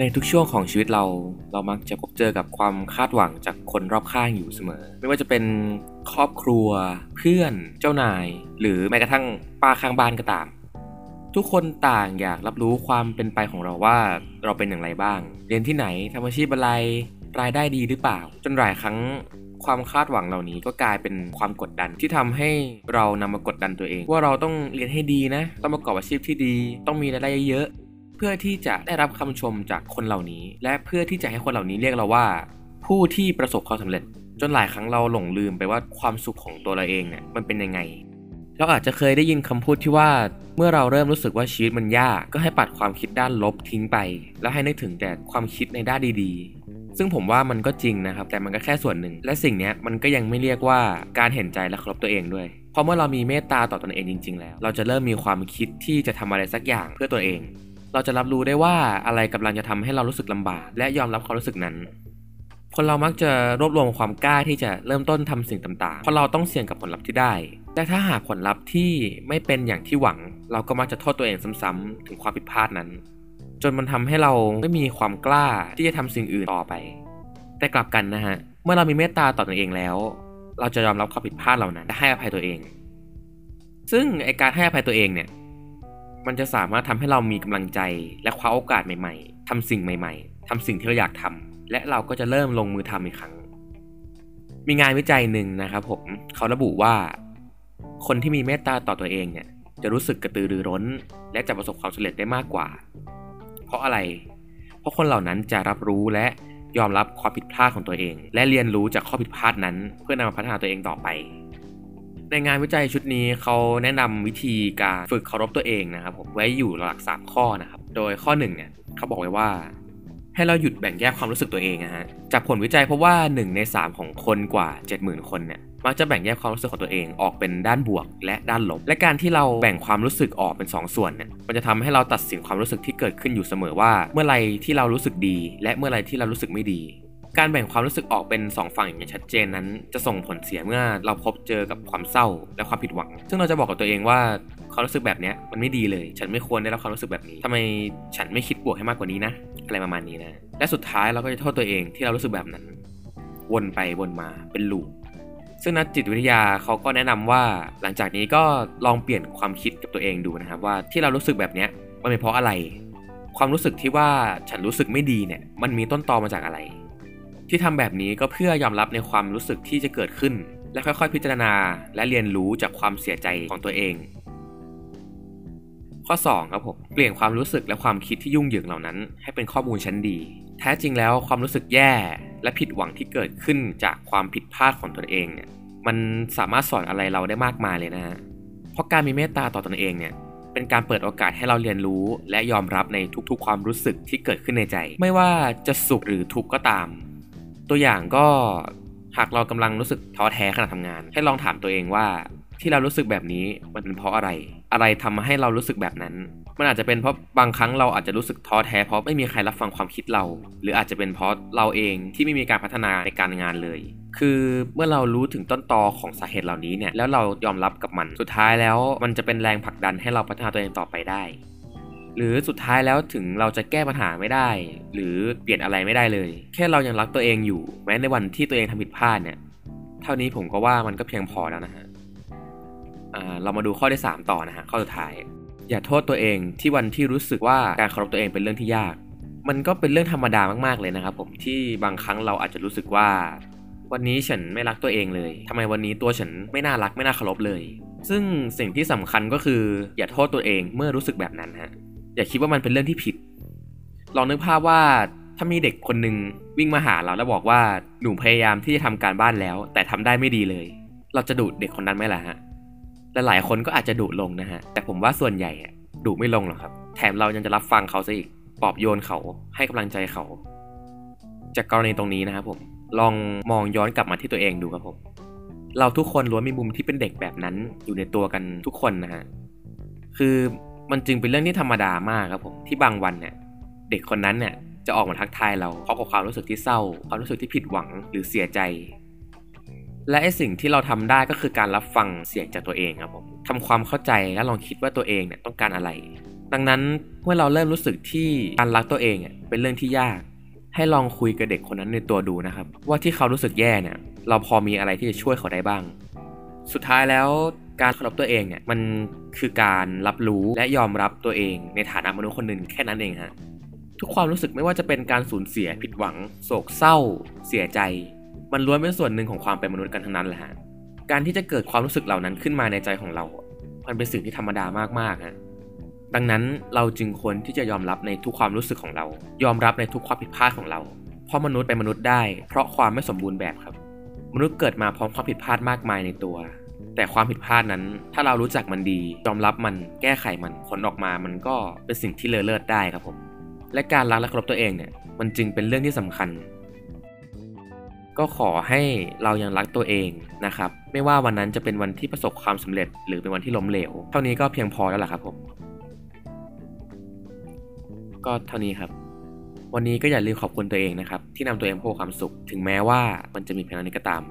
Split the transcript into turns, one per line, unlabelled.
ในทุกช่วงของชีวิตเรา เรามักจะพบเจอกับความคาดหวังจากคนรอบข้างอยู่เสมอ ไม่ว่าจะเป็นครอบครัว เพื่อนเจ้านาย หรือแม้กระทั่งป้าข้างบ้านก็ตาม ทุกคนต่างอยากรับรู้ความเป็นไปของเราว่าเราเป็นอย่างไรบ้าง เรียนที่ไหนทำอาชีพอะไรรายได้ดีหรือเปล่า จนหลายครั้งความคาดหวังเหล่านี้ก็กลายเป็นความกดดันที่ทำให้เรานำมากดดันตัวเอง ว่าเราต้องเรียนให้ดีนะ ต้องประกอบอาชีพที่ดี ต้องมีรายได้เยอะ เพื่อที่จะได้รับคำชมจากคนเหล่านี้ และเพื่อที่จะให้คนเหล่านี้เรียกเราว่า ผู้ที่ประสบความสำเร็จ จนหลายครั้งเราหลงลืมไปว่าความสุขของตัวเราเองเนี่ยมันเป็นยังไง เราอาจจะเคยได้ยินคำพูดที่ว่าเมื่อเราเริ่มรู้สึกว่าชีวิตมันยาก ก็ให้ปัดความคิดด้านลบทิ้งไป แล้วให้นึกถึงแต่ความคิดในด้านดีๆ ซึ่งผมว่ามันก็จริงนะครับ แต่มันก็แค่ส่วนหนึ่ง และสิ่งนี้มันก็ยังไม่เรียกว่าการเห็นใจและเคารพตัวเองด้วยเพราะเมื่อเรามีเมตตาต่อตนเองจริง ๆ แล้ว เราจะเริ่มมีความคิดที่จะทำอะไรสักอย่างเพื่อตัวเอง เราจะรับรู้ได้ว่าอะไรกำลังจะทำให้เรารู้สึกลำบาก และยอมรับความรู้สึกนั้น คนเรามักจะรวบรวมความกล้าที่จะเริ่มต้นทำสิ่งต่างๆ เพราะเราต้องเสี่ยงกับผลลัพธ์ที่ได้ แต่ถ้าหากผลลัพธ์ที่ไม่เป็นอย่างที่หวัง เราก็มักจะโทษตัวเองซ้ำๆถึงความผิดพลาดนั้น จนมันทำให้เราไม่มีความกล้าที่จะทำสิ่งอื่นต่อไป แต่กลับกันนะฮะ เมื่อเรามีเมตตาต่อตัวเองแล้ว เราจะยอมรับความผิดพลาดเหล่านั้นและให้อภัยตัวเอง ซึ่งไอการให้อภัยตัวเองเนี่ย มันจะสามารถทำให้เรามีกำลังใจ และคว้าโอกาสใหม่ ๆทำสิ่งใหม่ ๆทำสิ่งที่เราอยากทำและเราก็จะเริ่มลงมือทำอีกครั้ง มีงานวิจัยหนึ่งนะครับผมเขาระบุว่า คนที่มีเมตตาต่อตัวเองเนี่ยจะรู้สึกกระตือรือร้น และจะประสบความสำเร็จได้มากกว่า เพราะอะไร เพราะคนเหล่านั้นจะรับรู้และยอมรับความผิดพลาดของตัวเอง และเรียนรู้จากข้อผิดพลาดนั้น เพื่อนำมาพัฒนาตัวเองต่อไป ในงานวิจัยชุดนี้เขาแนะนำวิธีการฝึกเคารพตัวเองนะครับผมไว้อยู่หลักสามข้อนะครับ โดยข้อหนึ่งเนี่ยเขาบอกไว้ว่า ให้เราหยุดแบ่งแยกความรู้สึกตัวเองนะฮะจากผลวิจัยพบว่า 1 ใน 3 ของคนกว่า 70,000 คนเนี่ยมักจะแบ่งแยกความรู้สึกของตัวเองออกเป็นด้านบวกและด้านลบ และการที่เราแบ่งความรู้สึกออกเป็น 2 ส่วนเนี่ยมันจะทำให้เราตัดสินความรู้สึกที่เกิดขึ้นอยู่เสมอว่า เมื่อไรที่เรารู้สึกดี และเมื่อไรที่เรารู้สึกไม่ดี การแบ่งความรู้สึกออกเป็น 2 ฝั่งอย่างชัดเจนนั้น จะส่งผลเสียเมื่อเราพบเจอกับความเศร้าและความผิดหวัง ซึ่งเราจะบอกกับตัวเองว่าความรู้สึกแบบนี้มันไม่ดีเลย ฉันไม่ควรได้รับความรู้สึกแบบนี้ทำไมฉันไม่คิดบวกให้มากกว่านี้นะ อะไรประมาณนี้นะ และสุดท้ายเราก็จะโทษตัวเองที่เรารู้สึกแบบนั้น วนไปวนมาเป็นลูปซึ่งนักจิตวิทยาเขาก็แนะนำว่าหลังจากนี้ก็ลองเปลี่ยนความคิดกับตัวเองดูนะครับว่าที่เรารู้สึกแบบนี้มันเป็นเพราะอะไร ความรู้สึกที่ว่าฉันรู้สึกไม่ดีเนี่ยมันมีต้นตอมาจากอะไร ที่ทำแบบนี้ก็เพื่อยอมรับในความรู้สึกที่จะเกิดขึ้น และค่อยๆ พิจารณา และเรียนรู้จากความเสียใจของตัวเอง ข้อ 2 ครับผมเปลี่ยนความรู้สึกและความคิดที่ยุ่งเหยิงเหล่านั้น ให้เป็นข้อมูลชั้นดี แท้จริงแล้วความรู้สึกแย่ และผิดหวังที่เกิดขึ้นจากความผิดพลาดของตนเองเนี่ยมันสามารถสอนอะไรเราได้มากมายเลยนะฮะเพราะการมีเมตตาต่อตนเองเนี่ยเป็นการเปิดโอกาสให้เราเรียนรู้ และยอมรับในทุกๆ ความรู้สึกที่เกิดขึ้นในใจ ไม่ว่าจะสุขหรือทุกข์ก็ตาม ตัวอย่างก็หากเรากำลังรู้สึกท้อแท้ขณะทำงาน ให้ลองถามตัวเองว่าที่เรารู้สึกแบบนี้มันเป็นเพราะอะไร อะไรทำให้เรารู้สึกแบบนั้น มันอาจจะเป็นเพราะบางครั้งเราอาจจะรู้สึกท้อแท้เพราะไม่มีใครรับฟังความคิดเรา หรืออาจจะเป็นเพราะเราเองที่ไม่มีการพัฒนาในการงานเลย คือเมื่อเรารู้ถึงต้นตอของสาเหตุเหล่านี้เนี่ยแล้วเรายอมรับกับมันสุดท้ายแล้ว มันจะเป็นแรงผลักดันให้เราพัฒนาตัวเองต่อไปได้ หรือสุดท้ายแล้วถึงเราจะแก้ปัญหาไม่ได้ หรือเปลี่ยนอะไรไม่ได้เลย แค่เรายังรักตัวเองอยู่ แม้ในวันที่ตัวเองทำผิดพลาดเนี่ย เท่านี้ผมก็ว่ามันก็เพียงพอแล้วนะฮะเรามาดูข้อที่ 3 ต่อนะฮะข้อสุดท้าย อย่าโทษตัวเองที่วันที่รู้สึกว่าการเคารพตัวเองเป็นเรื่องที่ยาก มันก็เป็นเรื่องธรรมดามากๆเลยนะครับผมที่บางครั้งเราอาจจะรู้สึกว่า วันนี้ฉันไม่รักตัวเองเลยทำไมวันนี้ตัวฉันไม่น่ารักไม่น่าเคารพเลย ซึ่งสิ่งที่สำคัญก็คือ อย่าโทษตัวเองเมื่อรู้สึกแบบนั้นฮะ อย่าคิดว่ามันเป็นเรื่องที่ผิด ลองนึกภาพว่าถ้ามีเด็กคนหนึ่งวิ่งมาหาเราแล้วบอกว่าหนูพยายามที่จะทำการบ้านแล้ว แต่ทำได้ไม่ดีเลย เราจะดุเด็กคนนั้นไหมล่ะฮะและหลายคนก็อาจจะดุลงนะฮะ แต่ผมว่าส่วนใหญ่ดุไม่ลงหรอกครับ แถมเรายังจะรับฟังเขาซะอีกปลอบโยนเขาให้กำลังใจเขา จากกรณีตรงนี้นะครับผม ลองมองย้อนกลับมาที่ตัวเองดูครับผม เราทุกคนล้วนมีมุมที่เป็นเด็กแบบนั้นอยู่ในตัวกันทุกคนนะฮะ คือ มันจึงเป็นเรื่องที่ธรรมดามากครับผมที่บางวันเนี่ยเด็กคนนั้นเนี่ยจะออกมาทักทายเราเพราะความรู้สึกที่เศร้าความรู้สึกที่ผิดหวังหรือเสียใจ และไอสิ่งที่เราทำได้ก็คือการรับฟังเสียงจากตัวเองครับผมทำความเข้าใจและลองคิดว่าตัวเองเนี่ยต้องการอะไร ดังนั้นเมื่อเราเริ่มรู้สึกที่การรักตัวเองเป็นเรื่องที่ยาก ให้ลองคุยกับเด็กคนนั้นในตัวดูนะครับ ว่าที่เขารู้สึกแย่เนี่ย เราพอมีอะไรที่จะช่วยเขาได้บ้าง สุดท้ายแล้ว การเคารพตัวเองเนี่ยมันคือการรับรู้และยอมรับตัวเองในฐานะมนุษย์คนหนึ่งแค่นั้นเองฮะทุกความรู้สึกไม่ว่าจะเป็นการสูญเสียผิดหวัง โศกเศร้า เสียใจ มันล้วนเป็นส่วนหนึ่งของความเป็นมนุษย์กันทั้งนั้นแหละฮะการที่จะเกิดความรู้สึกเหล่านั้นขึ้นมาในใจของเรา มันเป็นสิ่งที่ธรรมดามากๆฮะดังนั้นเราจึงควรที่จะยอมรับในทุกความรู้สึกของเรา ยอมรับในทุกความผิดพลาดของเรา เพราะมนุษย์เป็นมนุษย์ได้ เพราะความไม่สมบูรณ์แบบครับ มนุษย์เกิดมาพร้อมความผิดพลาดมากมายในตัว แต่ความผิดพลาดนั้น ถ้าเรารู้จักมันดียอมรับมันแก้ไขมันผลออกมามันก็เป็นสิ่งที่เลอเลิศได้ครับผม และการรักและเคารพตัวเองเนี่ยมันจึงเป็นเรื่องที่สำคัญ ก็ขอให้เรายังรักตัวเองนะครับ ไม่ว่าวันนั้นจะเป็นวันที่ประสบความสำเร็จ หรือเป็นวันที่ล้มเหลว เท่านี้ก็เพียงพอแล้วล่ะครับผม ก็เท่านี้ครับวันนี้ก็อย่าลืมขอบคุณตัวเองนะครับ ที่นำตัวเองพบความสุข ถึงแม้ว่ามันจะมีเพียงนี้ก็ตาม